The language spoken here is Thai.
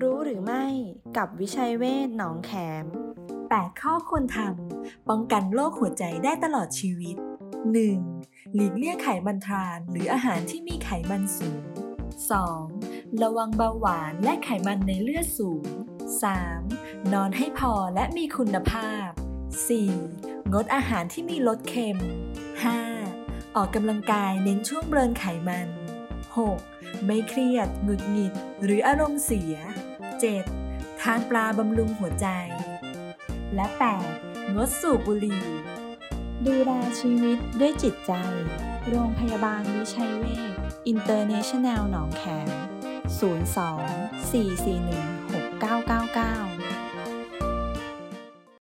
รู้หรือไม่กับวิชัยเวศหนองแขม 8 ข้อควรทำป้องกันโรคหัวใจได้ตลอดชีวิต 1. หลีกเลี่ยงไขมันทรานหรืออาหารที่มีไขมันสูง 2. ระวังเบาหวานและไขมันในเลือดสูง 3. นอนให้พอและมีคุณภาพ 4. งดอาหารที่มีรสเค็ม 5. ออกกำลังกายเน้นช่วงเบิร์นไขมัน 6. ไม่เครียด หงุดหงิด หรืออารมณ์เสีย 7. ทานปลาบำรุงหัวใจ และ 8. งดสูบบุหรี่ ดูแลชีวิตด้วยจิตใจ โรงพยาบาลวิชัยเวชอินเตอร์เนชั่นแนลหนองแขม024416